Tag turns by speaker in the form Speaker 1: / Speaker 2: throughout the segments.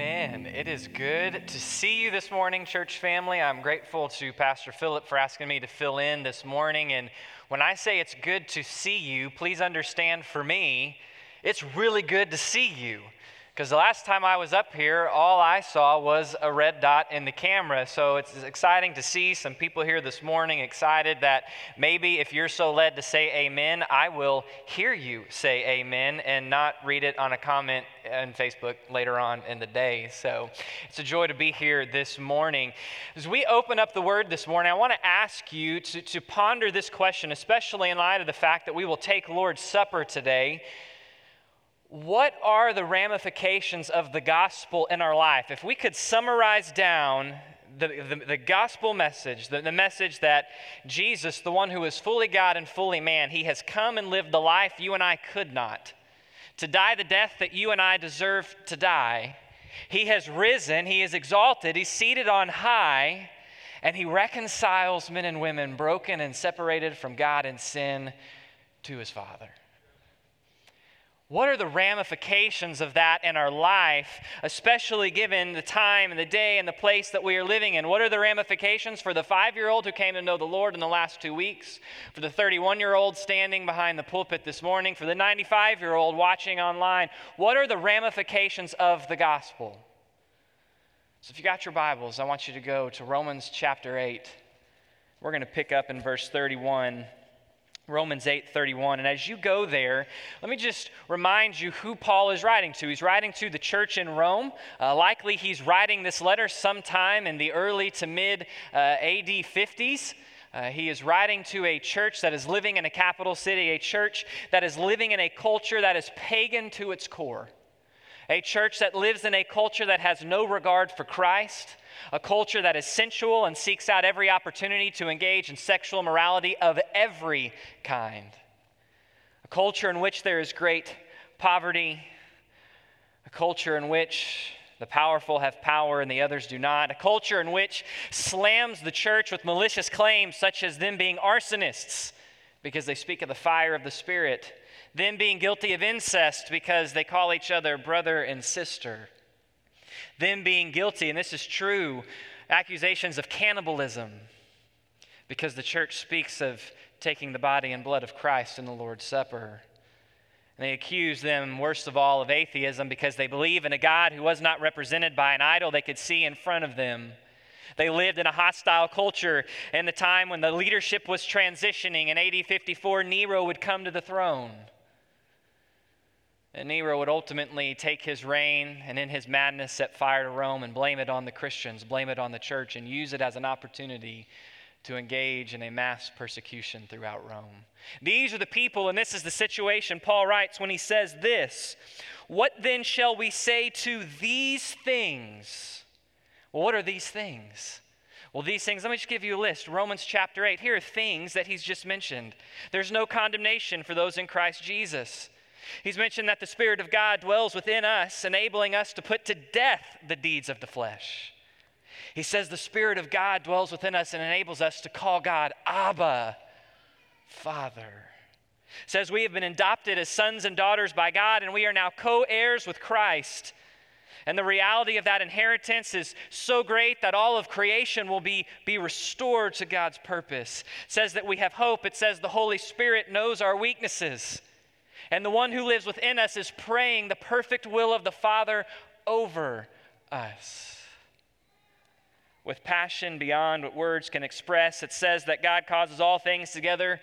Speaker 1: Amen. It is good to see you this morning, church family. I'm grateful to Pastor Philip for asking me to fill in this morning. And when I say it's good to see you, please understand for me, it's really good to see you. Because the last time I was up here, all I saw was a red dot in the camera. So it's exciting to see some people here this morning excited that maybe if you're so led to say amen, I will hear you say amen and not read it on a comment on Facebook later on in the day. So it's a joy to be here this morning. As we open up the word this morning, I want to ask you to, to ponder this question, especially in light of the fact that we will take Lord's Supper today what are the ramifications of the gospel in our life? If we could summarize down the, the, the, gospel message, the, the message that Jesus, the one who is fully God and fully man, he has come and lived the life you and I could not, to die the death that you and I deserve to die. He has risen, he is exalted, he's seated on high, and he reconciles men and women broken and separated from God and sin to his Father. What are the ramifications of that in our life, especially given the time and the day and the place that we are living in? What are the ramifications for the five year old who came to know the Lord in the last two weeks, for the 31 year old standing behind the pulpit this morning, for the 95 year old watching online? What are the ramifications of the gospel? So, if you got your Bibles, I want you to go to Romans chapter 8. We're going to pick up in verse 31. Romans 8:31. And as you go there, let me just remind you who Paul is writing to. He's writing to the church in Rome. Uh, likely he's writing this letter sometime in the early to mid uh, AD 50s. Uh, he is writing to a church that is living in a capital city, a church that is living in a culture that is pagan to its core, a church that lives in a culture that has no regard for Christ, a culture that is sensual and seeks out every opportunity to engage in sexual morality of every kind, a culture in which there is great poverty, a culture in which the powerful have power and the others do not. A culture in which slams the church with malicious claims, such as them being arsonists because they speak of the fire of the Spirit, them being guilty of incest because they call each other brother and sister, them being guilty, and this is true, accusations of cannibalism, because the church speaks of taking the body and blood of Christ in the Lord's Supper. And they accuse them, worst of all, of atheism because they believe in a God who was not represented by an idol they could see in front of them. They lived in a hostile culture in the time when the leadership was transitioning. In AD 54, Nero would come to the throne. Nero would ultimately take his reign and in his madness set fire to Rome and blame it on the Christians, blame it on the church, and use it as an opportunity to engage in a mass persecution throughout Rome. These are the people, and this is the situation Paul writes when he says this What then shall we say to these things? Well, what are these things? Well, these things, let me just give you a list. Romans chapter 8. Here are things that he's just mentioned. There's no condemnation for those in Christ Jesus. He's mentioned that the Spirit of God dwells within us, enabling us to put to death the deeds of the flesh. He says the Spirit of God dwells within us and enables us to call God Abba, Father. Says we have been adopted as sons and daughters by God, and we are now co heirs with Christ. And the reality of that inheritance is so great that all of creation will be, be restored to God's purpose. Says that we have hope. It says the Holy Spirit knows our weaknesses. And the one who lives within us is praying the perfect will of the Father over us. With passion beyond what words can express, it says that God causes all things together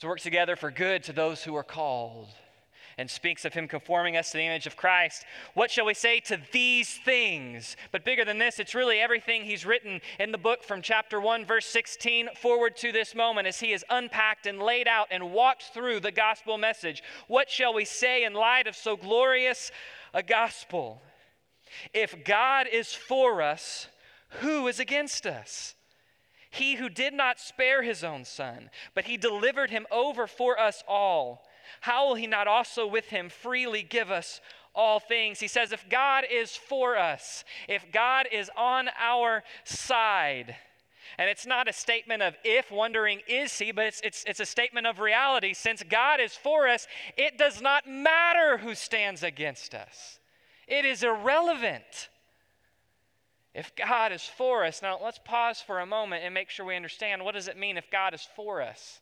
Speaker 1: to work together for good to those who are called and speaks of him conforming us to the image of Christ. What shall we say to these things? But bigger than this, it's really everything he's written in the book from chapter 1, verse 16, forward to this moment as he has unpacked and laid out and walked through the gospel message. What shall we say in light of so glorious a gospel? If God is for us, who is against us? He who did not spare his own son, but he delivered him over for us all how will he not also with him freely give us all things? He says, if God is for us, if God is on our side, and it's not a statement of if, wondering, is he, but it's, it's, it's a statement of reality. Since God is for us, it does not matter who stands against us. It is irrelevant. If God is for us, now let's pause for a moment and make sure we understand what does it mean if God is for us?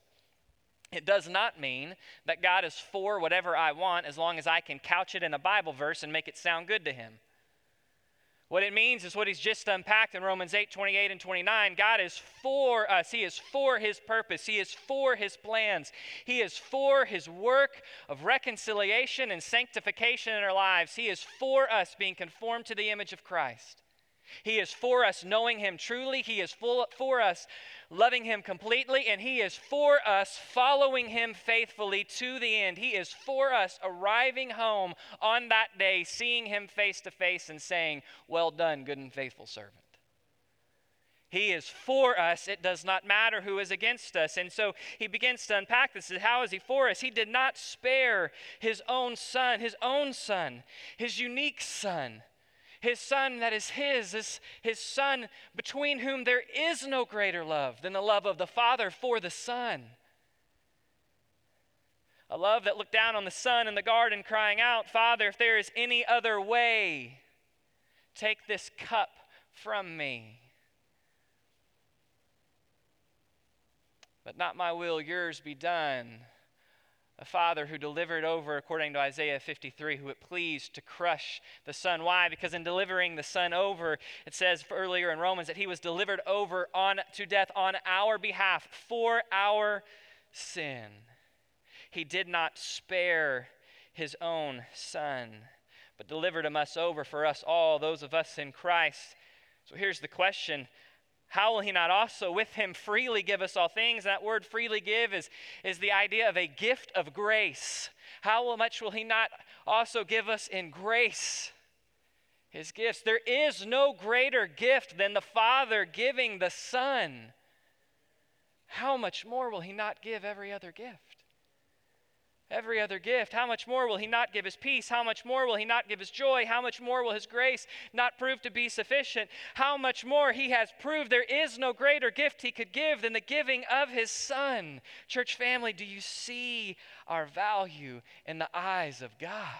Speaker 1: It does not mean that God is for whatever I want as long as I can couch it in a Bible verse and make it sound good to him. What it means is what he's just unpacked in Romans 8 28 and 29. God is for us. He is for his purpose. He is for his plans. He is for his work of reconciliation and sanctification in our lives. He is for us being conformed to the image of Christ. He is for us knowing Him truly. He is full, for us loving Him completely. And He is for us following Him faithfully to the end. He is for us arriving home on that day, seeing Him face to face, and saying, Well done, good and faithful servant. He is for us. It does not matter who is against us. And so he begins to unpack this. How is he for us? He did not spare his own son, his own son, his unique son his son that is his, his, his son between whom there is no greater love than the love of the Father for the Son. A love that looked down on the son in the garden, crying out, Father, if there is any other way, take this cup from me. But not my will, yours be done a father who delivered over, according to Isaiah 53, who it pleased to crush the son. Why? Because in delivering the son over, it says earlier in Romans that he was delivered over on to death on our behalf for our sin. He did not spare his own son, but delivered him us over for us all, those of us in Christ. So here's the question how will he not also with him freely give us all things? That word freely give is, is the idea of a gift of grace. How much will he not also give us in grace his gifts? There is no greater gift than the Father giving the Son. How much more will he not give every other gift? Every other gift. How much more will He not give His peace? How much more will He not give His joy? How much more will His grace not prove to be sufficient? How much more He has proved there is no greater gift He could give than the giving of His Son. Church family, do you see our value in the eyes of God?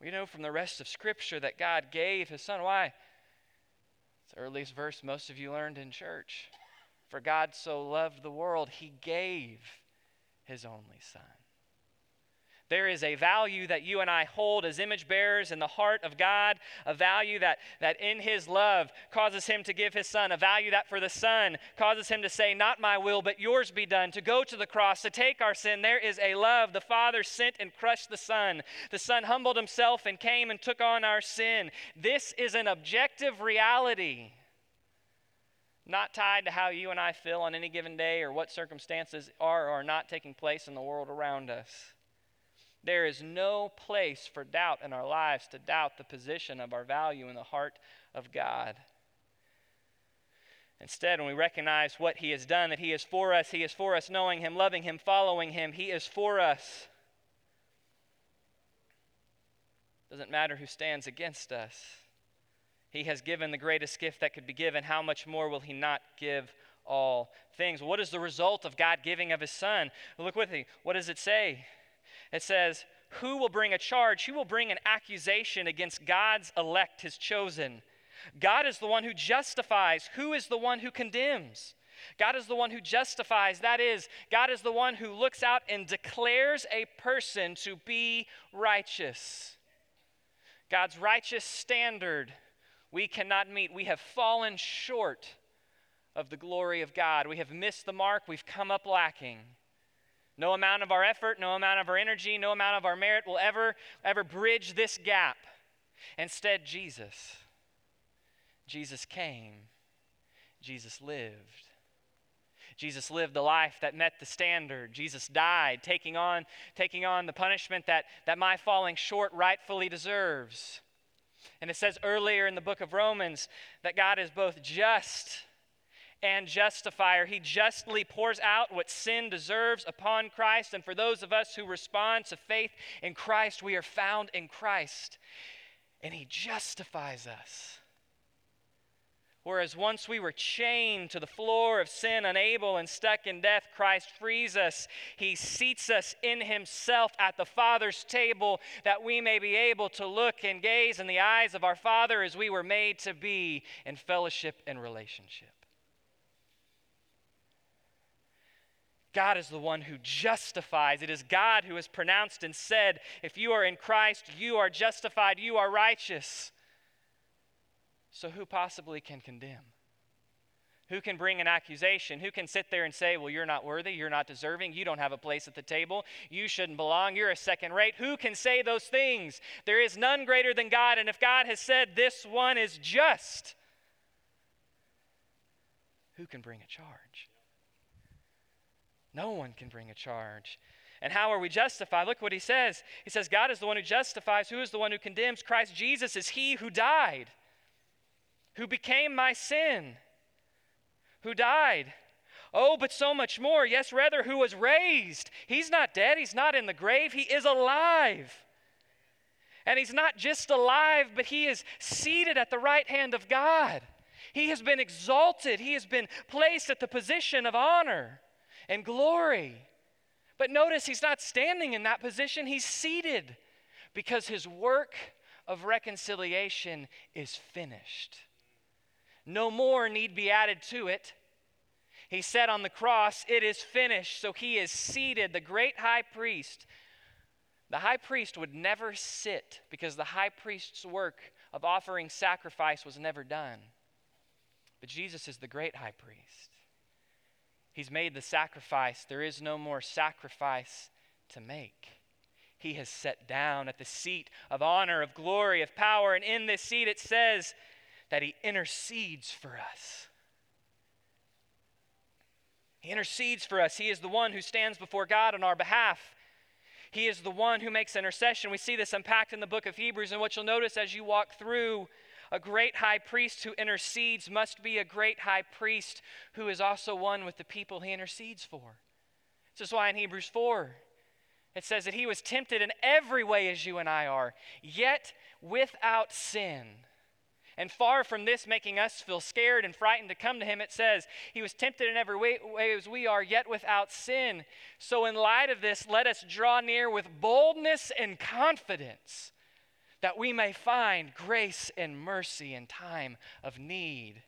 Speaker 1: We know from the rest of Scripture that God gave His Son. Why? It's the earliest verse most of you learned in church. For God so loved the world, he gave his only Son. There is a value that you and I hold as image bearers in the heart of God, a value that, that in His love causes Him to give His Son, a value that for the Son causes Him to say, Not my will, but yours be done, to go to the cross, to take our sin. There is a love. The Father sent and crushed the Son. The Son humbled Himself and came and took on our sin. This is an objective reality not tied to how you and I feel on any given day or what circumstances are or are not taking place in the world around us. There is no place for doubt in our lives to doubt the position of our value in the heart of God. Instead, when we recognize what He has done, that He is for us, He is for us knowing Him, loving Him, following Him, He is for us. Doesn't matter who stands against us. He has given the greatest gift that could be given. How much more will He not give all things? What is the result of God giving of His Son? Look with me. What does it say? It says, Who will bring a charge? Who will bring an accusation against God's elect, His chosen? God is the one who justifies. Who is the one who condemns? God is the one who justifies. That is, God is the one who looks out and declares a person to be righteous. God's righteous standard we cannot meet. We have fallen short of the glory of God. We have missed the mark. We've come up lacking. No amount of our effort, no amount of our energy, no amount of our merit will ever, ever bridge this gap. Instead, Jesus. Jesus came. Jesus lived. Jesus lived the life that met the standard. Jesus died, taking on, taking on the punishment that, that my falling short rightfully deserves. And it says earlier in the book of Romans that God is both just and justifier. He justly pours out what sin deserves upon Christ. And for those of us who respond to faith in Christ, we are found in Christ. And He justifies us. Whereas once we were chained to the floor of sin, unable and stuck in death, Christ frees us. He seats us in Himself at the Father's table that we may be able to look and gaze in the eyes of our Father as we were made to be in fellowship and relationship. God is the one who justifies. It is God who has pronounced and said, If you are in Christ, you are justified, you are righteous. So, who possibly can condemn? Who can bring an accusation? Who can sit there and say, Well, you're not worthy, you're not deserving, you don't have a place at the table, you shouldn't belong, you're a second rate? Who can say those things? There is none greater than God, and if God has said this one is just, who can bring a charge? No one can bring a charge. And how are we justified? Look what he says. He says, God is the one who justifies. Who is the one who condemns? Christ Jesus is he who died who became my sin, who died. Oh, but so much more. Yes, rather, who was raised. He's not dead, he's not in the grave, he is alive. And he's not just alive, but he is seated at the right hand of God. He has been exalted, he has been placed at the position of honor and glory. But notice he's not standing in that position, he's seated because his work of reconciliation is finished. No more need be added to it. He said on the cross, It is finished. So he is seated, the great high priest. The high priest would never sit because the high priest's work of offering sacrifice was never done. But Jesus is the great high priest. He's made the sacrifice. There is no more sacrifice to make. He has sat down at the seat of honor, of glory, of power. And in this seat it says, that He intercedes for us. He intercedes for us. He is the one who stands before God on our behalf. He is the one who makes intercession. We see this unpacked in the book of Hebrews, and what you'll notice as you walk through a great high priest who intercedes must be a great high priest who is also one with the people he intercedes for. This is why in Hebrews 4 it says that he was tempted in every way as you and I are, yet without sin. And far from this making us feel scared and frightened to come to him, it says, He was tempted in every way, way, as we are, yet without sin. So, in light of this, let us draw near with boldness and confidence that we may find grace and mercy in time of need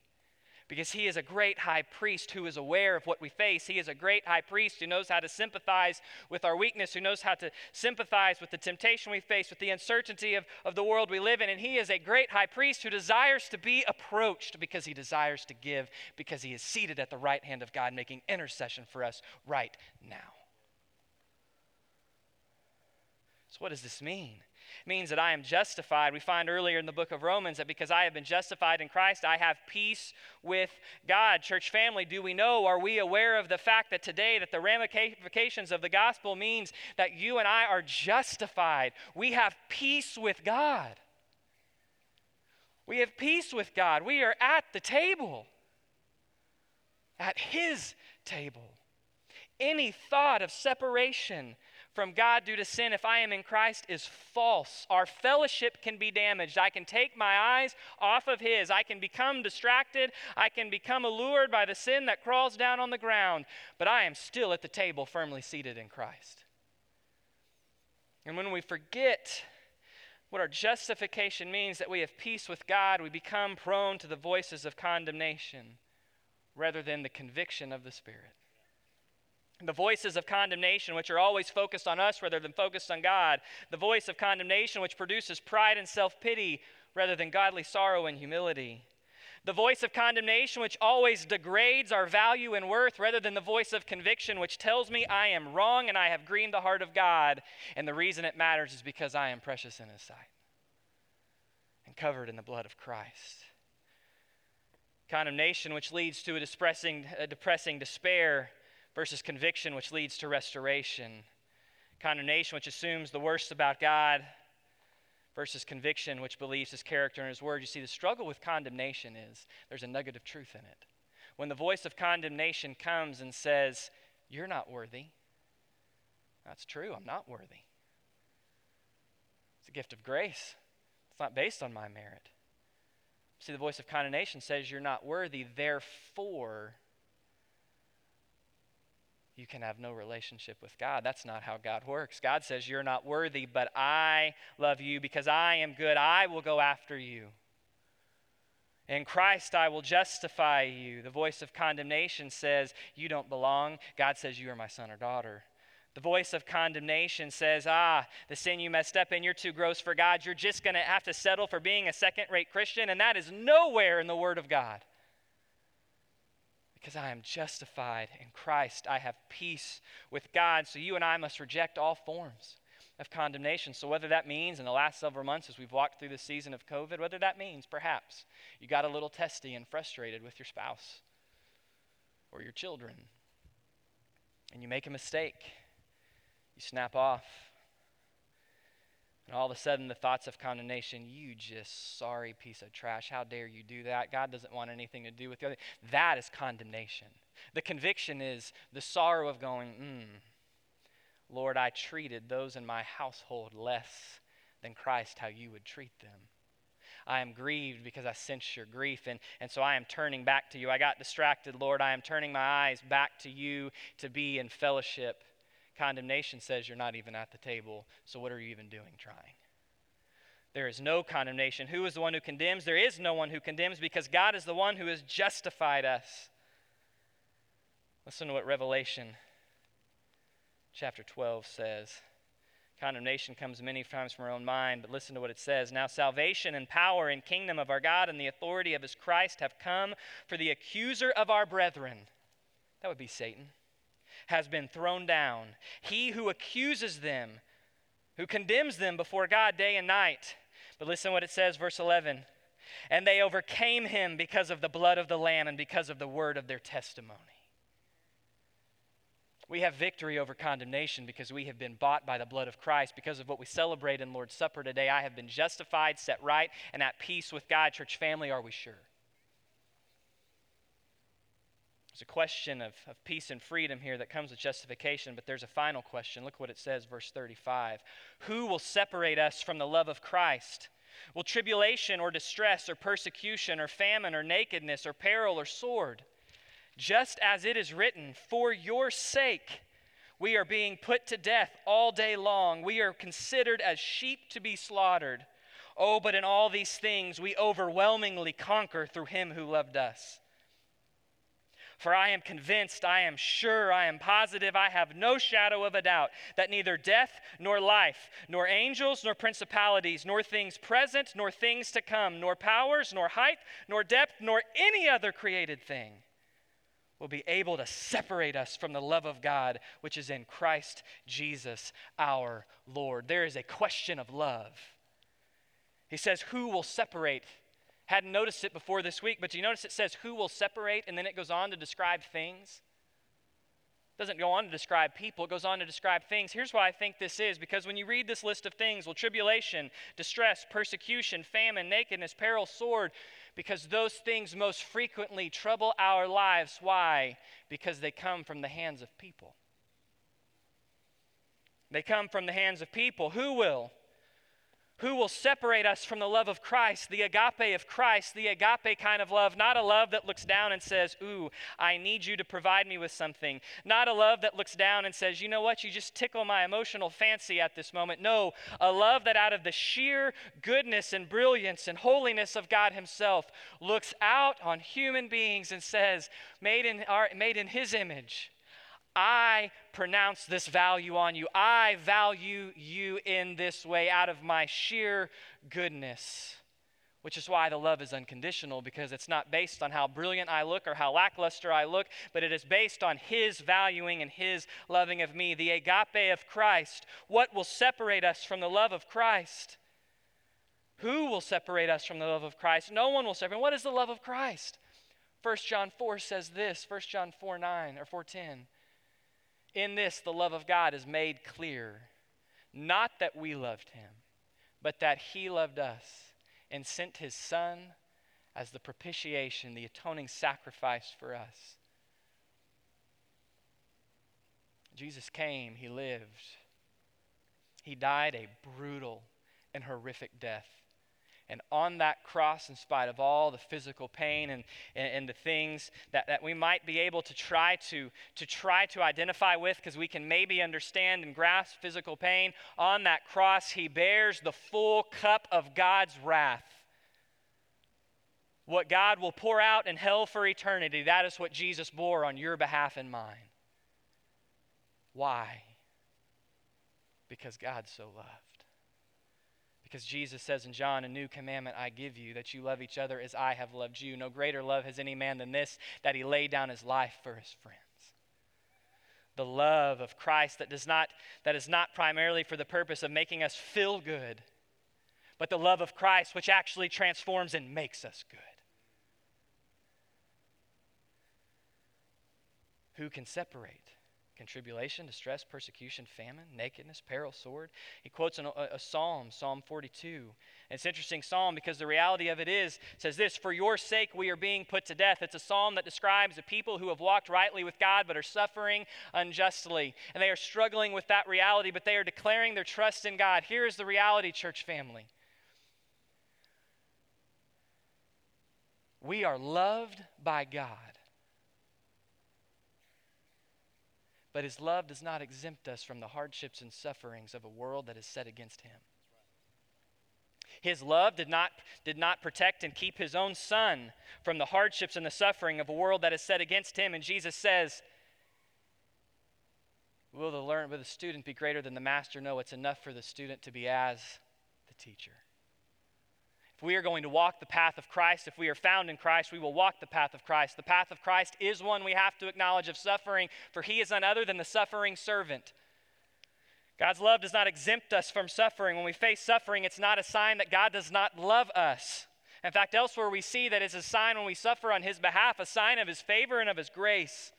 Speaker 1: because he is a great high priest who is aware of what we face. He is a great high priest who knows how to sympathize with our weakness, who knows how to sympathize with the temptation we face, with the uncertainty of, of the world we live in. And he is a great high priest who desires to be approached because he desires to give, because he is seated at the right hand of God, making intercession for us right now. So, what does this mean? It means that I am justified. We find earlier in the book of Romans that because I have been justified in Christ, I have peace with God. Church family, do we know, are we aware of the fact that today that the ramifications of the gospel means that you and I are justified? We have peace with God. We have peace with God. We are at the table, at His table. Any thought of separation from God due to sin, if I am in Christ, is false. Our fellowship can be damaged. I can take my eyes off of His. I can become distracted. I can become allured by the sin that crawls down on the ground. But I am still at the table, firmly seated in Christ. And when we forget what our justification means, that we have peace with God, we become prone to the voices of condemnation rather than the conviction of the Spirit the voices of condemnation, which are always focused on us rather than focused on God, the voice of condemnation, which produces pride and self pity rather than godly sorrow and humility. The voice of condemnation, which always degrades our value and worth, rather than the voice of conviction, which tells me I am wrong and I have grieved the heart of God. And the reason it matters is because I am precious in His sight and covered in the blood of Christ. Condemnation, which leads to a depressing, a depressing despair, versus conviction, which leads to restoration. Condemnation, which assumes the worst about God, versus conviction, which believes his character and his word. You see, the struggle with condemnation is there's a nugget of truth in it. When the voice of condemnation comes and says, You're not worthy, that's true, I'm not worthy. It's a gift of grace, it's not based on my merit. See, the voice of condemnation says you're not worthy, therefore, you can have no relationship with God. That's not how God works. God says, You're not worthy, but I love you because I am good. I will go after you. In Christ, I will justify you. The voice of condemnation says, You don't belong. God says, You are my son or daughter. The voice of condemnation says, Ah, the sin you messed up in, you're too gross for God. You're just going to have to settle for being a second rate Christian. And that is nowhere in the Word of God. Because I am justified in Christ, I have peace with God. So you and I must reject all forms of condemnation. So, whether that means in the last several months as we've walked through the season of COVID, whether that means perhaps you got a little testy and frustrated with your spouse or your children, and you make a mistake, you snap off, and all of a sudden, the thoughts of condemnation, you just sorry piece of trash. How dare you do that? God doesn't want anything to do with other. That is condemnation. The conviction is the sorrow of going, mm, Lord, I treated those in my household less than Christ, how you would treat them. I am grieved because I sense your grief, and, and so I am turning back to you. I got distracted, Lord. I am turning my eyes back to you to be in fellowship Condemnation says you're not even at the table, so what are you even doing trying? There is no condemnation. Who is the one who condemns? There is no one who condemns because God is the one who has justified us. Listen to what Revelation chapter 12 says. Condemnation comes many times from our own mind, but listen to what it says. Now, salvation and power and kingdom of our God and the authority of his Christ have come for the accuser of our brethren. That would be Satan has been thrown down. He who accuses them, who condemns them before God day and night. But listen what it says, verse 11. And they overcame him because of the blood of the Lamb and because of the word of their testimony. We have victory over condemnation because we have been bought by the blood of Christ. Because of what we celebrate in Lord's Supper today, I have been justified, set right, and at peace with God. Church family, are we sure? There's a question of, of peace and freedom here that comes with justification, but there's a final question. Look what it says, verse 35. Who will separate us from the love of Christ? Will tribulation or distress or persecution or famine or nakedness or peril or sword? Just as it is written, for your sake we are being put to death all day long. We are considered as sheep to be slaughtered. Oh, but in all these things we overwhelmingly conquer through him who loved us. For I am convinced, I am sure, I am positive, I have no shadow of a doubt that neither death nor life, nor angels nor principalities, nor things present nor things to come, nor powers, nor height, nor depth, nor any other created thing will be able to separate us from the love of God which is in Christ Jesus our Lord. There is a question of love. He says, Who will separate Hadn't noticed it before this week, but you notice it says who will separate, and then it goes on to describe things. It doesn't go on to describe people, it goes on to describe things. Here's why I think this is because when you read this list of things, well, tribulation, distress, persecution, famine, nakedness, peril, sword, because those things most frequently trouble our lives. Why? Because they come from the hands of people. They come from the hands of people. Who will? Who will separate us from the love of Christ, the agape of Christ, the agape kind of love? Not a love that looks down and says, Ooh, I need you to provide me with something. Not a love that looks down and says, You know what? You just tickle my emotional fancy at this moment. No, a love that out of the sheer goodness and brilliance and holiness of God Himself looks out on human beings and says, Made in, our, made in His image. I pronounce this value on you. I value you in this way out of my sheer goodness. Which is why the love is unconditional because it's not based on how brilliant I look or how lackluster I look, but it is based on His valuing and His loving of me. The agape of Christ. What will separate us from the love of Christ? Who will separate us from the love of Christ? No one will separate. What is the love of Christ? 1 John 4 says this 1 John 4 9 or 4 10. In this, the love of God is made clear. Not that we loved him, but that he loved us and sent his Son as the propitiation, the atoning sacrifice for us. Jesus came, he lived. He died a brutal and horrific death. And on that cross, in spite of all the physical pain and, and, and the things that, that we might be able to try to, to try to identify with, because we can maybe understand and grasp physical pain, on that cross, he bears the full cup of God's wrath. What God will pour out in hell for eternity, that is what Jesus bore on your behalf and mine. Why? Because God so loved. Because Jesus says in John, A new commandment I give you, that you love each other as I have loved you. No greater love has any man than this, that he laid down his life for his friends. The love of Christ that, does not, that is not primarily for the purpose of making us feel good, but the love of Christ which actually transforms and makes us good. Who can separate? Can tribulation, distress, persecution, famine, nakedness, peril, sword? He quotes an, a, a, psalm, Psalm 42. And it's interesting psalm because the reality of it is, says this, For your sake we are being put to death. It's a psalm that describes a people who have walked rightly with God but are suffering unjustly. And they are struggling with that reality, but they are declaring their trust in God. Here is the reality, church family. We are loved by God. But his love does not exempt us from the hardships and sufferings of a world that is set against him. His love did not, did not protect and keep his own son from the hardships and the suffering of a world that is set against him. And Jesus says, Will the, learn, will the student be greater than the master? No, it's enough for the student to be as the teacher. If we are going to walk the path of Christ, if we are found in Christ, we will walk the path of Christ. The path of Christ is one we have to acknowledge of suffering, for he is none other than the suffering servant. God's love does not exempt us from suffering. When we face suffering, it's not a sign that God does not love us. In fact, elsewhere we see that it's a sign when we suffer on his behalf, a sign of his favor and of his grace.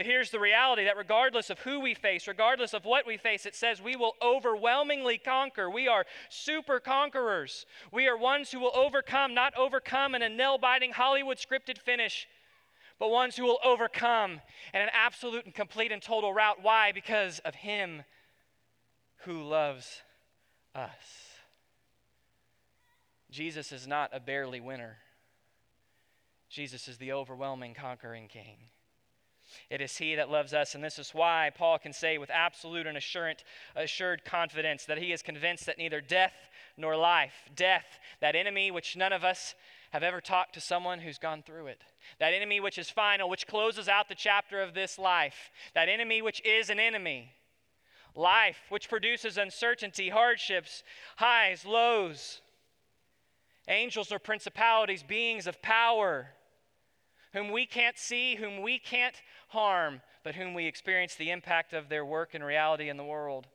Speaker 1: But here's the reality that regardless of who we face, regardless of what we face, it says we will overwhelmingly conquer. We are super conquerors. We are ones who will overcome, not overcome in a nail biting Hollywood scripted finish, but ones who will overcome in an absolute and complete and total rout. Why? Because of Him who loves us. Jesus is not a barely winner, Jesus is the overwhelming conquering King. It is He that loves us. And this is why Paul can say with absolute and assured, assured confidence that he is convinced that neither death nor life, death, that enemy which none of us have ever talked to someone who's gone through it, that enemy which is final, which closes out the chapter of this life, that enemy which is an enemy, life which produces uncertainty, hardships, highs, lows, angels or principalities, beings of power whom we can't see, whom we can't harm, but whom we experience the impact of their work and reality in the world.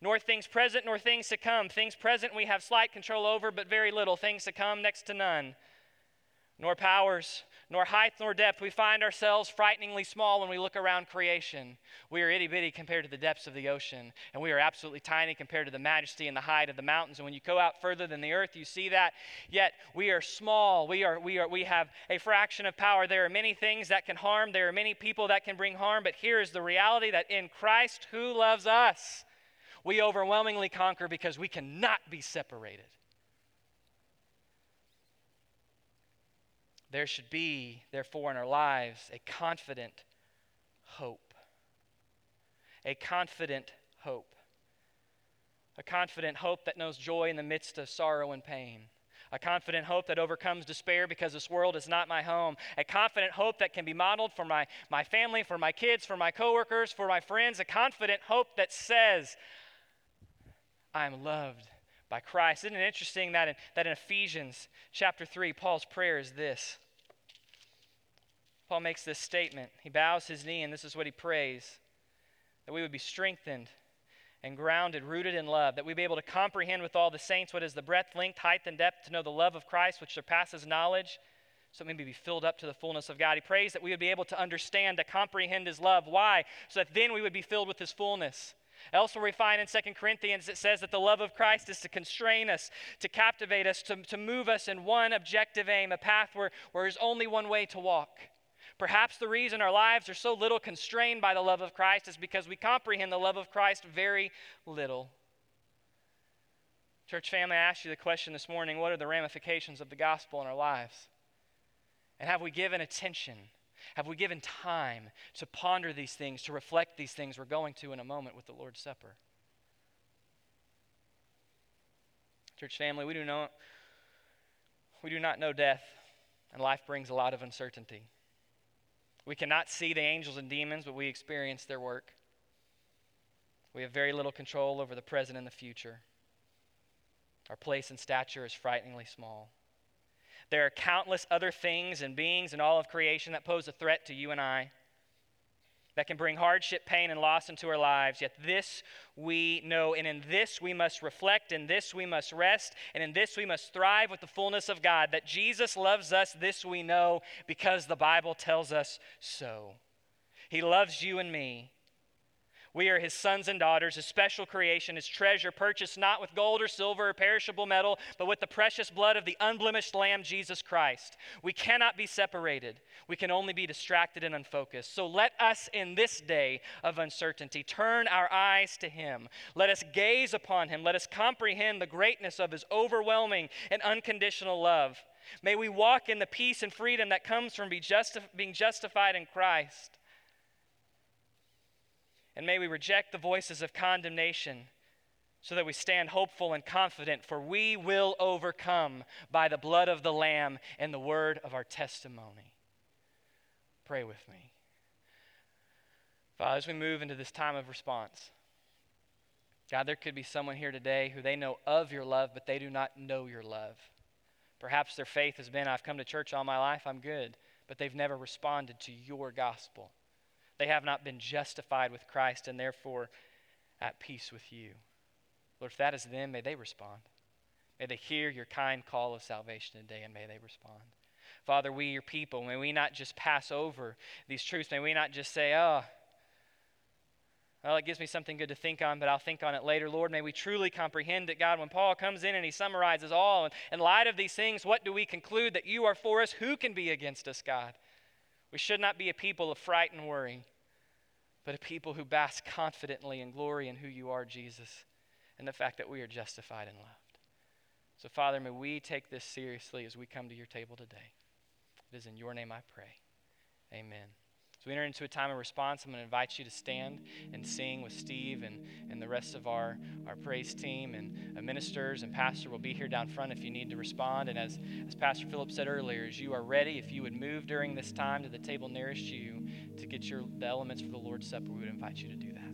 Speaker 1: Nor things present nor things to come. Things present we have slight control over, but very little. Things to come, next to none. Nor powers, nor height nor depth. We find ourselves frighteningly small when we look around creation. We are itty bitty compared to the depths of the ocean, and we are absolutely tiny compared to the majesty and the height of the mountains. And when you go out further than the earth, you see that. Yet we are small. We are we are we have a fraction of power. There are many things that can harm. There are many people that can bring harm. But here is the reality that in Christ, who loves us, we overwhelmingly conquer because we cannot be separated. There should be, therefore, in our lives a confident hope. A confident hope. A confident hope that knows joy in the midst of sorrow and pain. A confident hope that overcomes despair because this world is not my home. A confident hope that can be modeled for my, my family, for my kids, for my coworkers, for my friends. A confident hope that says, I am loved by Christ. Isn't it interesting that in, that in Ephesians chapter 3, Paul's prayer is this Paul makes this statement. He bows his knee, and this is what he prays that we would be strengthened and grounded, rooted in love, that we be able to comprehend with all the saints what is the breadth, length, height, and depth, to know the love of Christ which surpasses knowledge, so that we may be filled up to the fullness of God. He prays that we would be able to understand, to comprehend his love. Why? So that then we would be filled with his fullness. Elsewhere, we find in 2 Corinthians, it says that the love of Christ is to constrain us, to captivate us, to, to move us in one objective aim, a path where, where there's only one way to walk. Perhaps the reason our lives are so little constrained by the love of Christ is because we comprehend the love of Christ very little. Church family, I asked you the question this morning what are the ramifications of the gospel in our lives? And have we given attention? Have we given time to ponder these things, to reflect these things we're going to in a moment with the Lord's Supper? Church family, we do not, we do not know death, and life brings a lot of uncertainty. We cannot see the angels and demons, but we experience their work. We have very little control over the present and the future. Our place and stature is frighteningly small. There are countless other things and beings in all of creation that pose a threat to you and I, that can bring hardship, pain, and loss into our lives. Yet this we know, and in this we must reflect, in this we must rest, and in this we must thrive with the fullness of God. That Jesus loves us, this we know because the Bible tells us so. He loves you and me. We are his sons and daughters, his special creation, his treasure, purchased not with gold or silver or perishable metal, but with the precious blood of the unblemished Lamb, Jesus Christ. We cannot be separated. We can only be distracted and unfocused. So let us, in this day of uncertainty, turn our eyes to him. Let us gaze upon him. Let us comprehend the greatness of his overwhelming and unconditional love. May we walk in the peace and freedom that comes from being justified in Christ. And may we reject the voices of condemnation so that we stand hopeful and confident, for we will overcome by the blood of the Lamb and the word of our testimony. Pray with me. Father, as we move into this time of response, God, there could be someone here today who they know of your love, but they do not know your love. Perhaps their faith has been, I've come to church all my life, I'm good, but they've never responded to your gospel. They have not been justified with Christ and therefore at peace with you. Lord, if that is them, may they respond. May they hear your kind call of salvation today and may they respond. Father, we, your people, may we not just pass over these truths. May we not just say, oh, well, it gives me something good to think on, but I'll think on it later. Lord, may we truly comprehend that, God, when Paul comes in and he summarizes all, and in light of these things, what do we conclude? That you are for us. Who can be against us, God? We should not be a people of fright and worry but a people who bask confidently in glory in who you are, Jesus, and the fact that we are justified and loved. So, Father, may we take this seriously as we come to your table today. It is in your name I pray. Amen. As we enter into a time of response, I'm going to invite you to stand and sing with Steve and, and the rest of our, our praise team and uh, ministers and pastor will be here down front if you need to respond. And as, as Pastor Philip said earlier, as you are ready, if you would move during this time to the table nearest you to get your, the elements for the Lord's Supper, we would invite you to do that.